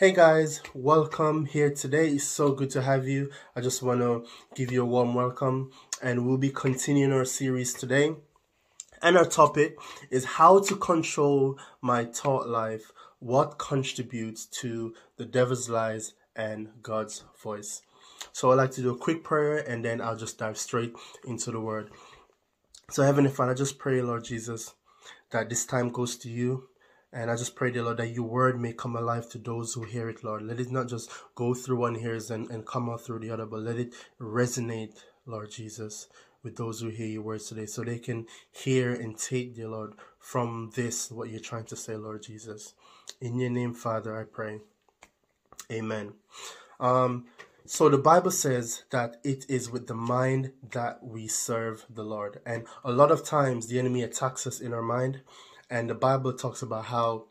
Hey guys, welcome here today. It's so good to have you. I just want to give you a warm welcome and we'll be continuing our series today. And our topic is how to control my thought life. What contributes to the devil's lies and God's voice. So I'd like to do a quick prayer and then I'll just dive straight into the word. So Heavenly Father, I just pray, Lord Jesus, that this time goes to you and I just pray, dear Lord, that your word may come alive to those who hear it, Lord. Let it not just go through one ears and, and come out through the other, but let it resonate, Lord Jesus, with those who hear your words today so they can hear and take, dear Lord, from this what you're trying to say, Lord Jesus. In your name, Father, I pray. Amen. Um, so the Bible says that it is with the mind that we serve the Lord. And a lot of times the enemy attacks us in our mind and the Bible talks about how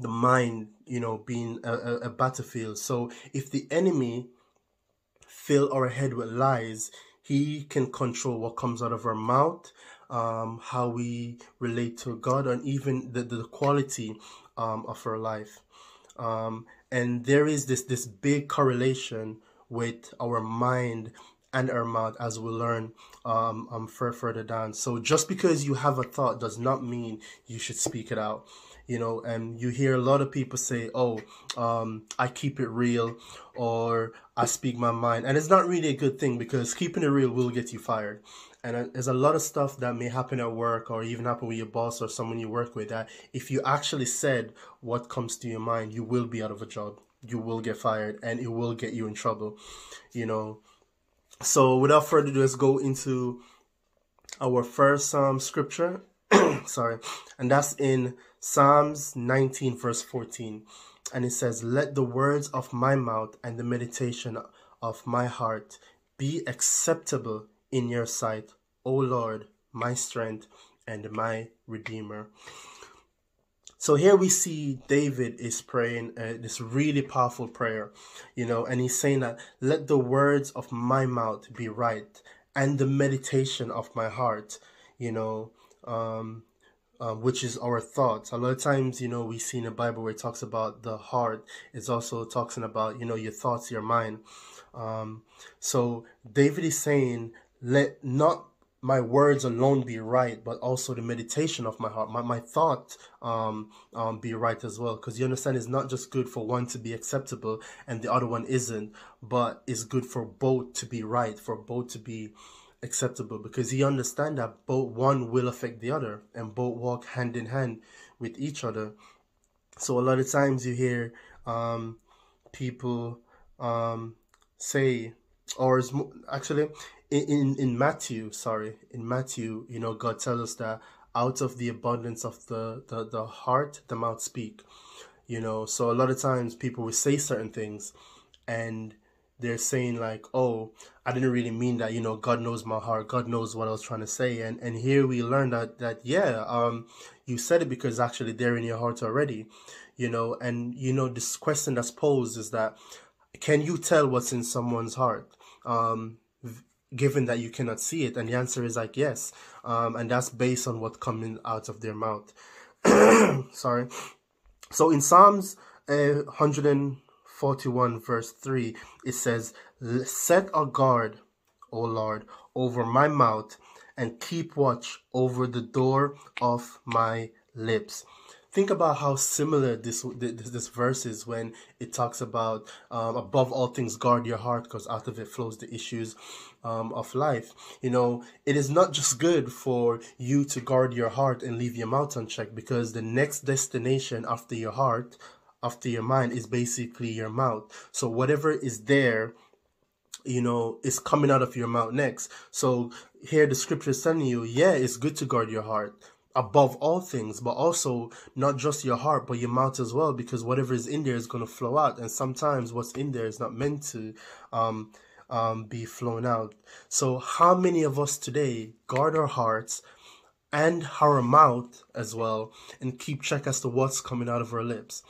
the mind, you know, being a, a, a battlefield. So if the enemy fill our head with lies, he can control what comes out of our mouth, um, how we relate to God, and even the, the quality um, of our life. Um, and there is this this big correlation with our mind and our mouth as we learn um, um further down. So just because you have a thought does not mean you should speak it out. You know, and you hear a lot of people say, "Oh, um, I keep it real," or "I speak my mind," and it's not really a good thing because keeping it real will get you fired. And uh, there's a lot of stuff that may happen at work or even happen with your boss or someone you work with that if you actually said what comes to your mind, you will be out of a job. You will get fired and it will get you in trouble. You know, so without further ado, let's go into our first um, scripture. Sorry, and that's in Psalms 19, verse 14. And it says, Let the words of my mouth and the meditation of my heart be acceptable in your sight, O Lord, my strength and my redeemer. So here we see David is praying uh, this really powerful prayer, you know, and he's saying that let the words of my mouth be right and the meditation of my heart, you know, um, uh, which is our thoughts. A lot of times, you know, we see in the Bible where it talks about the heart. It's also talking about, you know, your thoughts, your mind. Um, so David is saying, let not my words alone be right, but also the meditation of my heart, my, my thought um, um, be right as well. Because you understand, it's not just good for one to be acceptable and the other one isn't, but it's good for both to be right, for both to be acceptable. Because you understand that both one will affect the other and both walk hand in hand with each other. So a lot of times you hear um, people um, say, or actually in in Matthew, sorry, in Matthew, you know, God tells us that out of the abundance of the the, the heart, the mouth speak. You know, so a lot of times people will say certain things, and they're saying like, "Oh, I didn't really mean that." You know, God knows my heart. God knows what I was trying to say, and and here we learn that that yeah, um, you said it because actually they're in your heart already. You know, and you know this question that's posed is that, can you tell what's in someone's heart? Um, given that you cannot see it? And the answer is like yes. Um, and that's based on what coming out of their mouth. Sorry. So in Psalms uh, 141 verse 3, it says, Set a guard, O Lord, over my mouth and keep watch over the door of my lips think about how similar this this, this verse is when it talks about um, above all things guard your heart because out of it flows the issues um, of life you know it is not just good for you to guard your heart and leave your mouth unchecked because the next destination after your heart after your mind is basically your mouth so whatever is there you know, is coming out of your mouth next. So here the scripture is telling you, yeah, it's good to guard your heart, above all things, but also not just your heart, but your mouth as well, because whatever is in there is going to flow out. And sometimes what's in there is not meant to um, um, be flown out. So, how many of us today guard our hearts and our mouth as well and keep check as to what's coming out of our lips?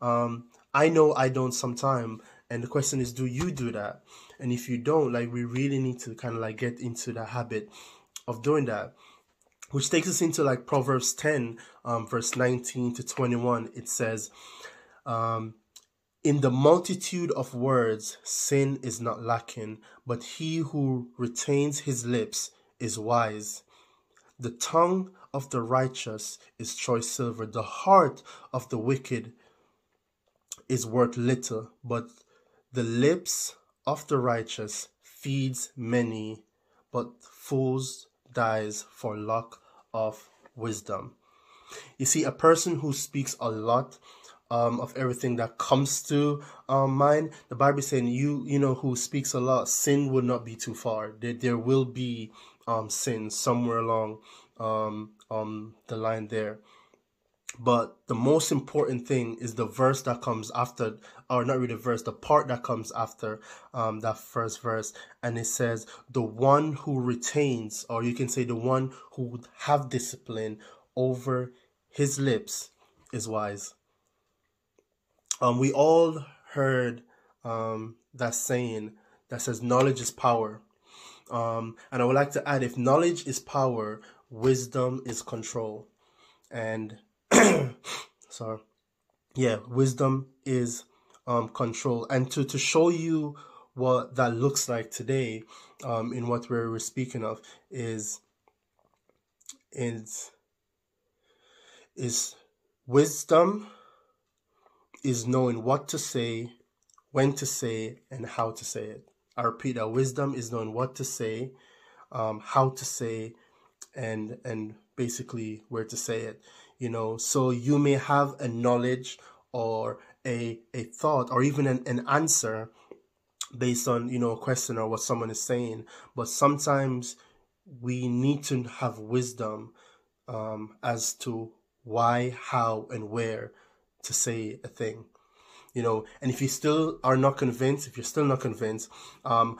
Um, I know I don't sometimes. And the question is, do you do that? And if you don't, like, we really need to kind of like get into the habit of doing that which takes us into like Proverbs 10, um, verse 19 to 21. It says, um, In the multitude of words, sin is not lacking, but he who retains his lips is wise. The tongue of the righteous is choice silver, the heart of the wicked is worth little, but the lips of the righteous feeds many, but fools dies for lack of wisdom. You see, a person who speaks a lot um, of everything that comes to um, mind. The Bible is saying you you know who speaks a lot, sin will not be too far. There there will be um, sin somewhere along um, um, the line there. But the most important thing is the verse that comes after, or not really the verse, the part that comes after um, that first verse, and it says, "The one who retains, or you can say the one who would have discipline over his lips, is wise." Um, we all heard um, that saying that says knowledge is power. Um, and I would like to add if knowledge is power, wisdom is control. And so, yeah, wisdom is um, control. And to, to show you what that looks like today um, in what we're, we're speaking of is, is, is wisdom is knowing what to say, when to say, and how to say it. I repeat that wisdom is knowing what to say, um, how to say, and and basically where to say it. You know, so you may have a knowledge or a a thought or even an, an answer based on you know a question or what someone is saying, but sometimes we need to have wisdom um, as to why, how, and where to say a thing you know? And if you still are not convinced if you're still not convinced um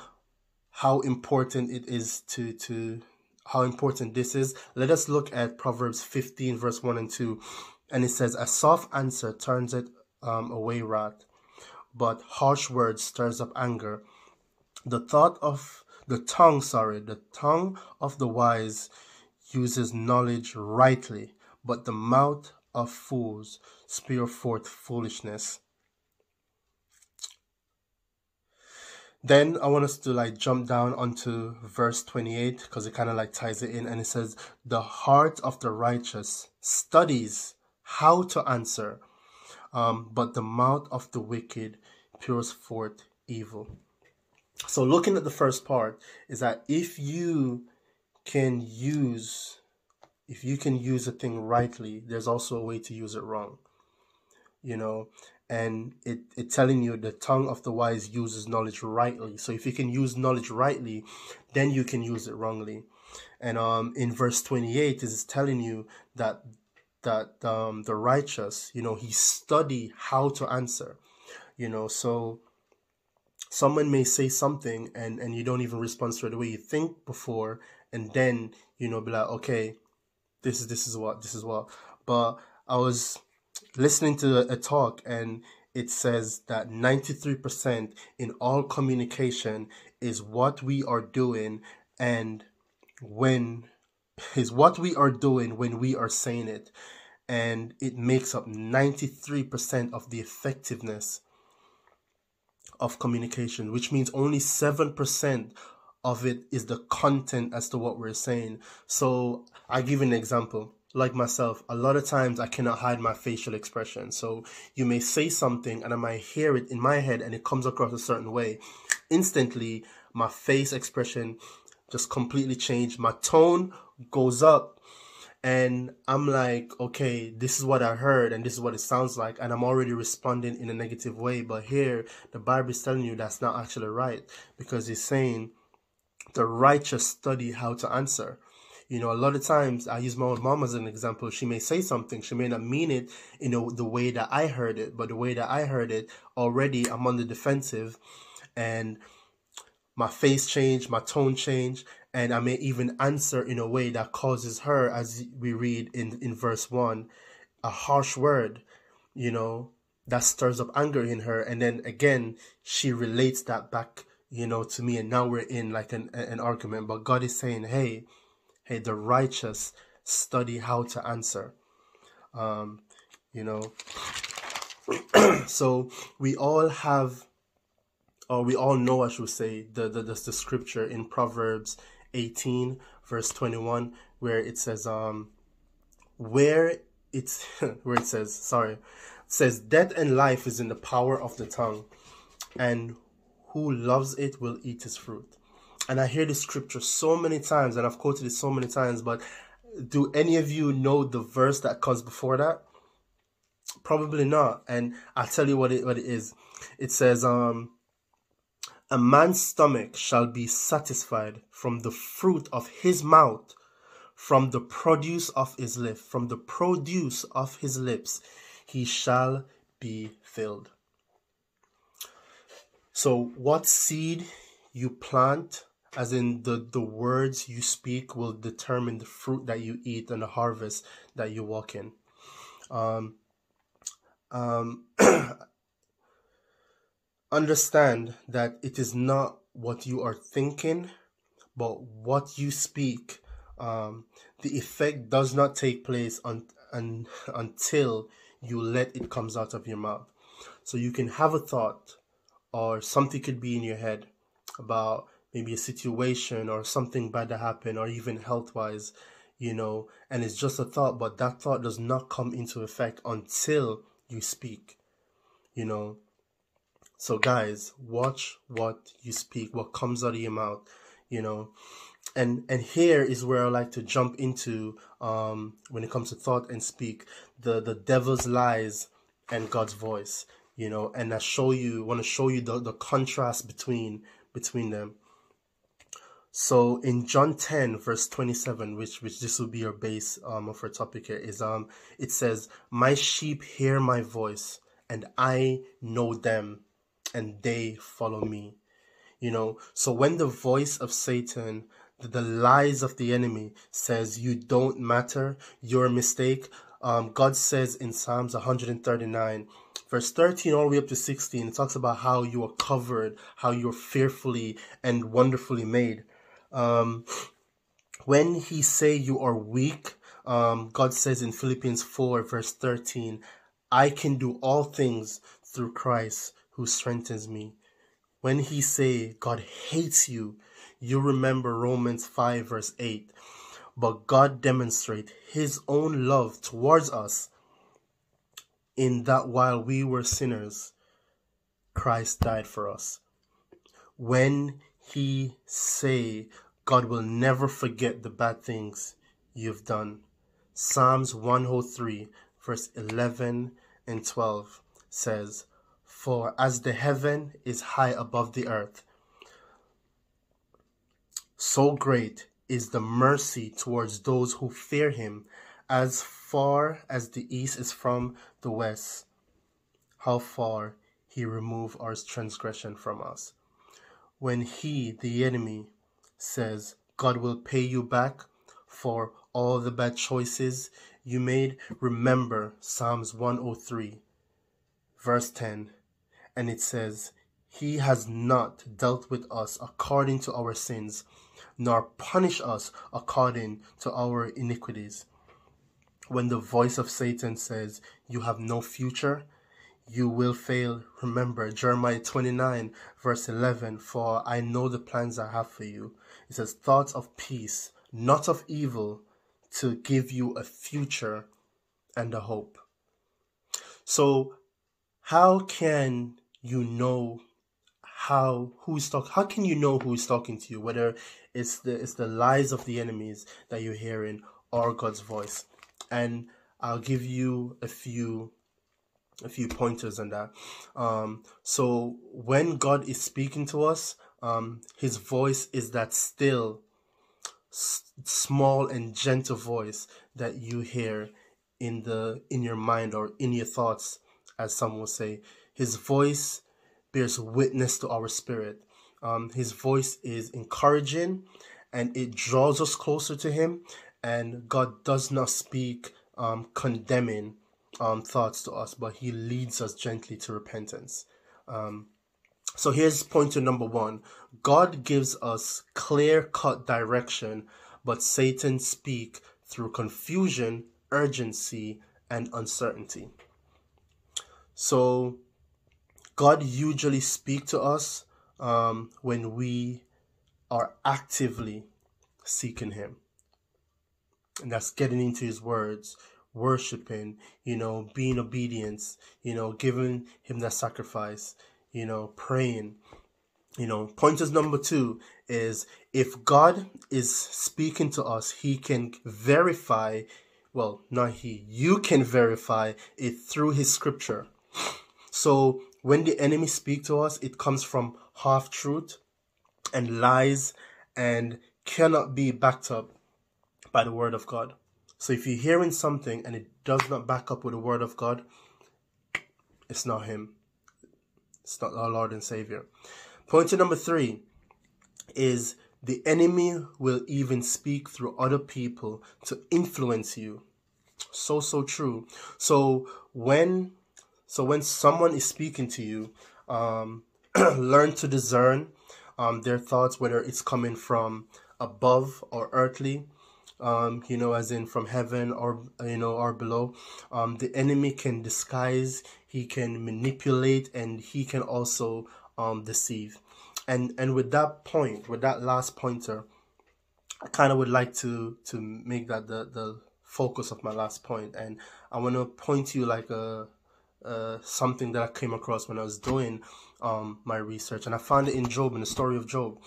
how important it is to to how important this is let us look at proverbs 15 verse 1 and 2 and it says a soft answer turns it um, away wrath but harsh words stirs up anger. The thought of the tongue sorry the tongue of the wise uses knowledge rightly but the mouth of fools spew forth foolishness. Then I want us to like jump down onto verse 28 because it kind of like ties it in and it says, The heart of the righteous studies how to answer, um, but the mouth of the wicked pours forth evil. So, looking at the first part, is that if you can use if you can use a thing rightly, there's also a way to use it wrong. You know, and it, it telling you the tongue of the wise uses knowledge rightly. So if you can use knowledge rightly, then you can use it wrongly. And um in verse 28 is telling you that that um the righteous, you know, he study how to answer. You know, so someone may say something and and you don't even respond straight away. You think before and then, you know, be like, okay, this is this is what this is what. But I was listening to a, talk and it says that 93% in all communication is what we are doing and when is what we are doing when we are saying it and it makes up 93% of the effectiveness of communication which means only 7% of it is the content as to what we're saying. So I give an example. Like myself, a lot of times I cannot hide my facial expression. So you may say something and I might hear it in my head and it comes across a certain way. Instantly, my face expression just completely changed. My tone goes up and I'm like, okay, this is what I heard and this is what it sounds like, and I'm already responding in a negative way. But here, the Bible is telling you that's not actually right because it's saying the righteous study how to answer. You know, a lot of times I use my own mom as an example. She may say something, she may not mean it in a, the way that I heard it, but the way that I heard it, already I'm on the defensive and my face change, my tone change, and I may even answer in a way that causes her, as we read in, in verse 1, a harsh word, you know, that stirs up anger in her. And then again, she relates that back you know, to me, and now we're in like an an argument. But God is saying, hey, hey, the righteous study how to answer. Um, you know, so we all have, or we all know, I should say, the, the, the, the scripture in Proverbs 18, verse 21, where it says, um, where it's, where it says, sorry, it says, death and life is in the power of the tongue, and who loves it will eat its fruit. And I hear this scripture so many times, and I've quoted it so many times, but do any of you know the verse that comes before that? Probably not. And I'll tell you what it what it is. It says, um, a man's stomach shall be satisfied from the fruit of his mouth, from the produce of his lips, from the produce of his lips, he shall be filled. So, what seed you plant, as in the, the words you speak, will determine the fruit that you eat and the harvest that you walk in. Um, um, understand that it is not what you are thinking, but what you speak. Um, the effect does not take place on, on, until you let it comes out of your mouth. So you can have a thought, or something could be in your head about maybe a situation or something bad that happened, or even health wise, you know, and it's just a thought, but that thought does not come into effect until you speak, you know. So, guys, watch what you speak, what comes out of your mouth, you know. And and here is where I like to jump into um, when it comes to thought and speak the the devil's lies and God's voice, you know. And I show you want to show you the the contrast between between them. So in John 10 verse 27, which which this will be your base um of our topic here, is um it says, My sheep hear my voice, and I know them, and they follow me. You know, so when the voice of Satan, the, lies of the enemy says you don't matter, you're a mistake, um, God says in Psalms 139, verse 13 all the way up to 16, it talks about how you are covered, how you're fearfully and wonderfully made. Um, when he say you are weak, um, God says in Philippians 4 verse 13, I can do all things through Christ who strengthens me. When he say God hates you, you remember Romans 5 verse 8. But God demonstrate his own love towards us in that while we were sinners, Christ died for us. When he say God will never forget the bad things you've done. Psalms 103 verse 11 and 12 says, For as the heaven is high above the earth, so great is the mercy towards those who fear him, as far as the east is from the west. How far he remove our transgression from us when he, the enemy, says God will pay you back for all the bad choices you made, remember Psalms 103, verse 10, and it says, He has not dealt with us according to our sins, nor punished us according to our iniquities. When the voice of Satan says, You have no future, you will fail. Remember Jeremiah 29, verse 11 For I know the plans I have for you. It says, Thoughts of peace, not of evil, to give you a future and a hope. So, how can you know how who's talk how can you know who's talking to you whether it's the it's the lies of the enemies that you're hearing or god's voice and i'll give you a few a few pointers on that. Um, so when God is speaking to us, um, His voice is that still, s- small and gentle voice that you hear in the in your mind or in your thoughts, as some will say. His voice bears witness to our spirit. Um, his voice is encouraging, and it draws us closer to Him. And God does not speak um, condemning um, thoughts to us, but He leads us gently to repentance. Um, so here's pointer number one God gives us clear cut direction, but Satan speak through confusion, urgency, and uncertainty. So God usually speak to us um, when we are actively seeking Him. And that's getting into His words, worshiping, you know, being obedience, you know, giving Him that sacrifice, you know, praying. You know, pointers number two is if God is speaking to us, He can verify, well, not He, you can verify it through His scripture. So when the enemy speak to us, it comes from half truth and lies and cannot be backed up by the word of God. So if you're hearing something and it does not back up with the word of God, it's not him. It's not our Lord and Savior. Point number three is the enemy will even speak through other people to influence you. So, so true. So when so when someone is speaking to you, um, learn to discern um, their thoughts, whether it's coming from above or earthly, um, you know, as in from heaven or you know or below. Um, the enemy can disguise, he can manipulate, and he can also um, deceive. And and with that point, with that last pointer, I kind of would like to to make that the the focus of my last point, and I want to point to you like a uh, something that I came across when I was doing um, my research, and I found it in Job, in the story of Job.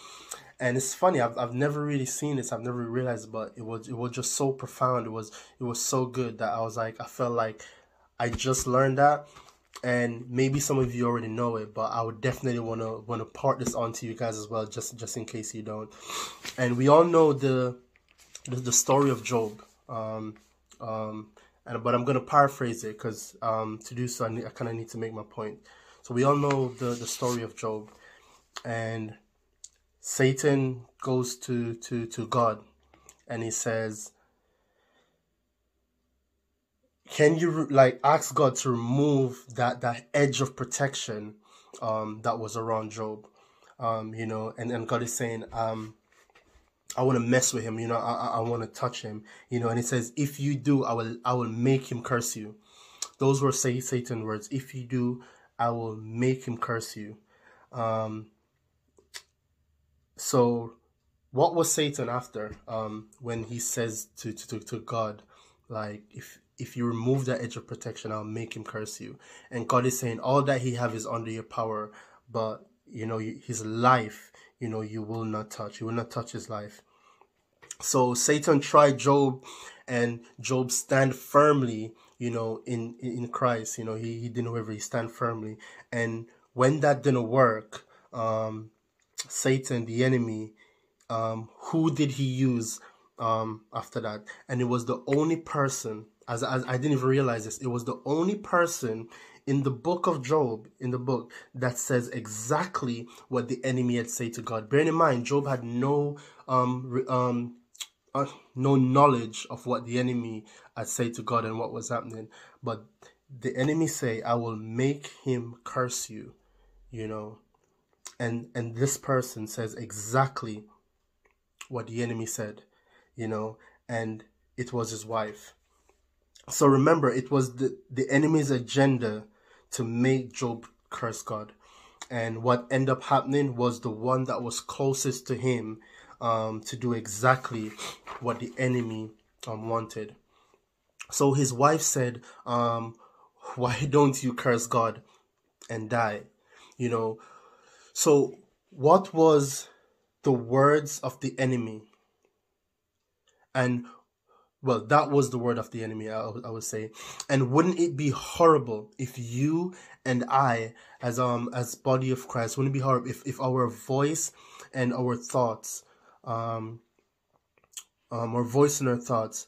And it's funny, I've, I've never really seen this, I've never realized, but it was it was just so profound. It was it was so good that I was like, I felt like I just learned that, and maybe some of you already know it, but I would definitely want to want to part this on to you guys as well, just just in case you don't. And we all know the the, the story of Job. Um, um, and but I'm gonna paraphrase it because um, to do so I, I kind of need to make my point. So we all know the the story of Job, and Satan goes to to to God, and he says, "Can you like ask God to remove that that edge of protection um, that was around Job?" Um, you know, and and God is saying, um, I want to mess with him, you know, I, I, want to touch him, you know, and it says, if you do, I will, I will make him curse you. Those were say Satan words. If you do, I will make him curse you. Um, so what was Satan after, um, when he says to, to, to God, like, if, if you remove that edge of protection, I'll make him curse you. And God is saying, all that he have is under your power, but, you know, his life, you know, you will not touch. You will not touch his life. So Satan tried Job and Job stand firmly, you know, in, in Christ. You know, he, he didn't waver, he stand firmly. And when that didn't work, um, Satan, the enemy, um, who did he use um, after that? And it was the only person, as, as I didn't even realize this, it was the only person in the book of Job, in the book, that says exactly what the enemy had said to God. Bearing in mind, Job had no um, um, uh, no knowledge of what the enemy had said to God and what was happening. But the enemy say, I will make him curse you, you know. And and this person says exactly what the enemy said, you know, and it was his wife. So remember, it was the, the enemy's agenda to make Job curse God. And what ended up happening was the one that was closest to him um, to do exactly what the enemy um, wanted. So his wife said, um, Why don't you curse God and die? You know, so what was the words of the enemy? And well, that was the word of the enemy, I, I would say. And wouldn't it be horrible if you and I, as um as body of Christ, wouldn't it be horrible if, if our voice and our thoughts, um, um, our voice and our thoughts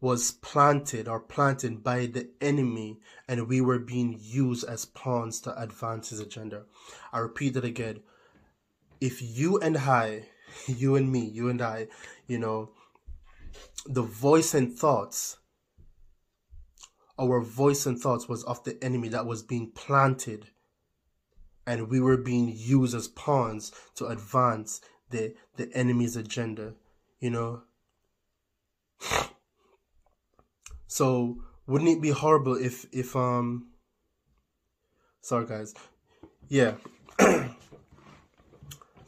was planted or planted by the enemy and we were being used as pawns to advance his agenda. I repeat it again. If you and I, you and me, you and I, you know, the voice and thoughts our voice and thoughts was of the enemy that was being planted and we were being used as pawns to advance the the enemy's agenda you know so wouldn't it be horrible if if um sorry guys. Yeah.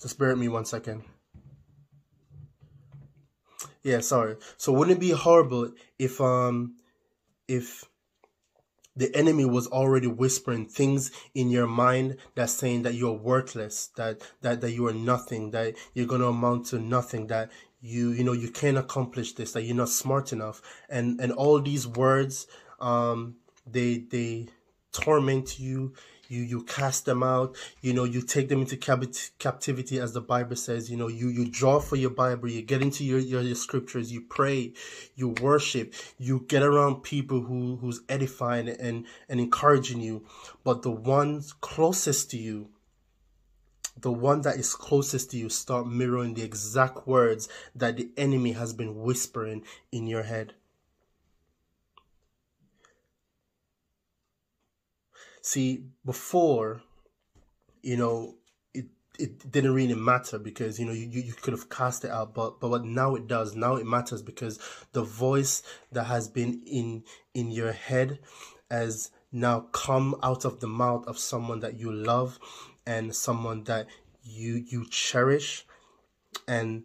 Just with me one second. Yeah sorry. So wouldn't it be horrible if um if the enemy was already whispering things in your mind that's saying that you're worthless that that that you are nothing that you're going to amount to nothing that you you know you can't accomplish this that you're not smart enough. And and all these words um they they torment you. You you cast them out. You know you take them into captivity as the bible says. You know you you draw for your bible. You get into your, your, your scriptures. You pray. You worship. You get around people who who's edifying and and encouraging you. But the ones closest to you the one that is closest to you start mirroring the exact words that the enemy has been whispering in your head. See, before, you know, it it didn't really matter because you know you, you could have cast it out, but but what now it does. Now it matters because the voice that has been in in your head has now come out of the mouth of someone that you love and someone that you you cherish and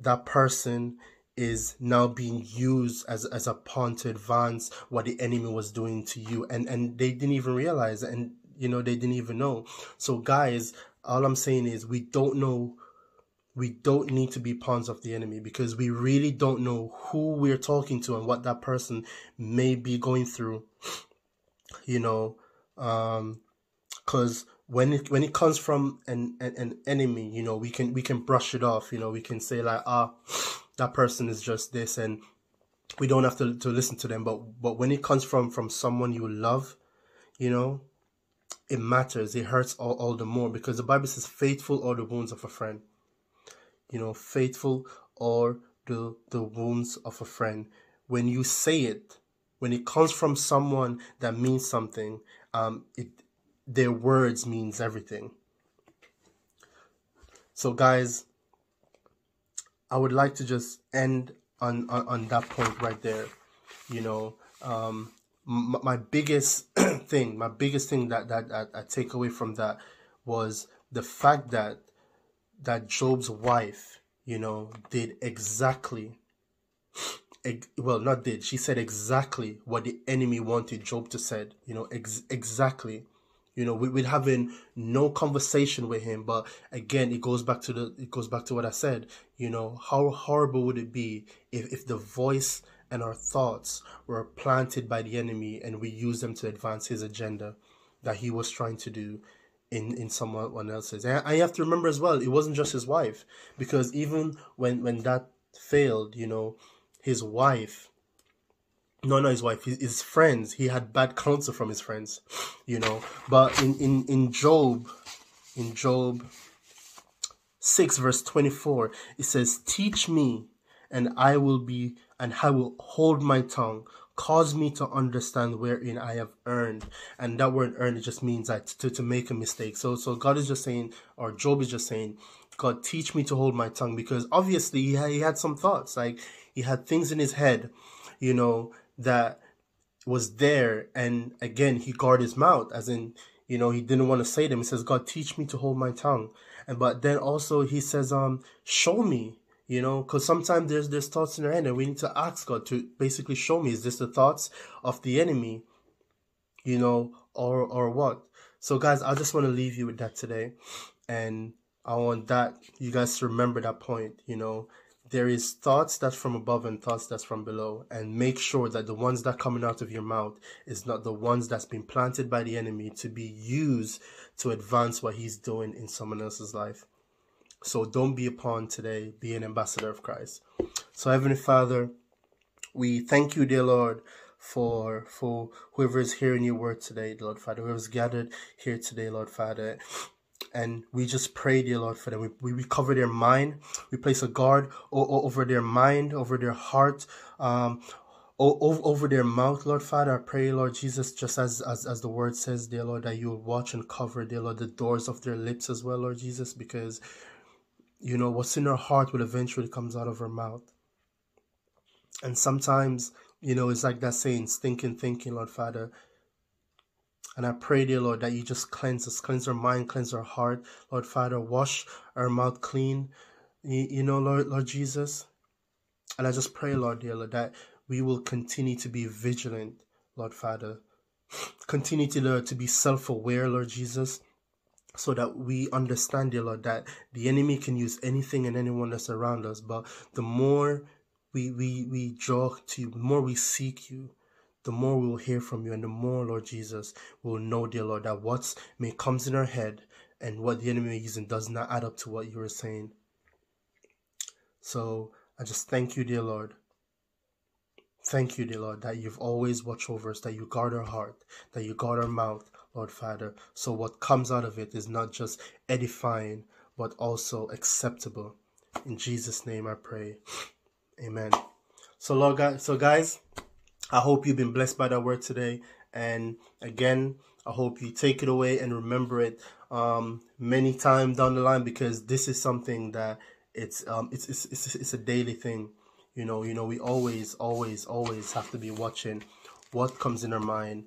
that person is now being used as as a pawn to advance what the enemy was doing to you and and they didn't even realize and you know they didn't even know. So guys all i'm saying is we don't know we don't need to be pawns of the enemy because we really don't know who we're talking to and what that person may be going through you know um because when it when it comes from an, an, an enemy, you know, we can we can brush it off. You know, we can say like, ah, that person is just this, and we don't have to, to listen to them. But but when it comes from from someone you love, you know, it matters. It hurts all, all the more because the Bible says, "Faithful are the wounds of a friend." You know, faithful are the the wounds of a friend. When you say it, when it comes from someone that means something, um, it their words means everything. So guys, I would like to just end on on, on that point right there. You know, um, m- my biggest thing, my biggest thing that, that that I take away from that was the fact that that Job's wife, you know, did exactly well not did she said exactly what the enemy wanted job to said you know ex- exactly you know, we, we're having no conversation with him. But again, it goes back to the it goes back to what I said. You know, how horrible would it be if, if the voice and our thoughts were planted by the enemy and we use them to advance his agenda that he was trying to do in, in someone else's. And I have to remember as well, it wasn't just his wife. Because even when, when that failed, you know, his wife no, not his wife, his, his friends. He had bad counsel from his friends, you know. But in, in, in Job, in Job 6, verse 24, it says, Teach me, and I will be, and I will hold my tongue. Cause me to understand wherein I have earned. And that word earned, it just means that to, to make a mistake. So, so God is just saying, or Job is just saying, God, teach me to hold my tongue. Because obviously he had, he had some thoughts. Like, he had things in his head, you know, that was there and again he guarded his mouth as in you know he didn't want to say them. He says god teach me to hold my tongue. And but then also he says um show me you know because sometimes there's there's thoughts in our head and we need to ask god to basically show me is this the thoughts of the enemy? You know or or what? So guys i just want to leave you with that today and i want that you guys to remember that point you know there is thoughts that's from above and thoughts that's from below and make sure that the ones that coming out of your mouth is not the ones that's been planted by the enemy to be used to advance what he's doing in someone else's life. So don't be a pawn today. Be an ambassador of christ. So heavenly father we thank you dear lord for for whoever is hearing your word today lord father. Whoever's gathered here today lord father and we just pray, dear Lord, for them. We, we recover their mind. We place a guard over their mind, over their heart, um, over their mouth, Lord Father. I pray, Lord Jesus, just as, as, as the word says, dear Lord, that you will watch and cover, dear Lord, the doors of their lips as well, Lord Jesus, because, you know, what's in our heart will eventually comes out of our mouth. And sometimes You know, it's like that saying, thinking, thinking, Lord Father. And I pray, dear Lord, that you just cleanse us, cleanse our mind, cleanse our heart. Lord Father, wash our mouth clean. You, you know, Lord, Lord Jesus. And I just pray, Lord, dear Lord, that we will continue to be vigilant, Lord Father. Continue to, Lord, to be self-aware, Lord Jesus so that we understand, dear Lord, that the enemy can use anything and anyone that's around us. But the more we, we, we draw to you, the more we seek you, the more we will hear from you, and the more, Lord Jesus, we will know, dear Lord, that what may comes in our head and what the enemy is using does not add up to what you are saying. So I just thank you, dear Lord. Thank you, dear Lord, that you've always watched over us, that you guard our heart, that you guard our mouth, Lord Father. So what comes out of it is not just edifying, but also acceptable. In Jesus' name I pray. Amen. So Lord God, so guys, I hope you've been blessed by that word today. And again, I hope you take it away and remember it um, many times down the line because this is something that it's um it's, it's it's it's a daily thing. You know, you know, we always, always, always have to be watching what comes in our mind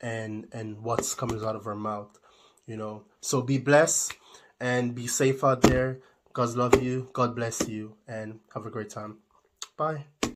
and and what's coming out of our mouth you know. So be blessed and be safe out there. God's love you. God bless you. And have a great time. Bye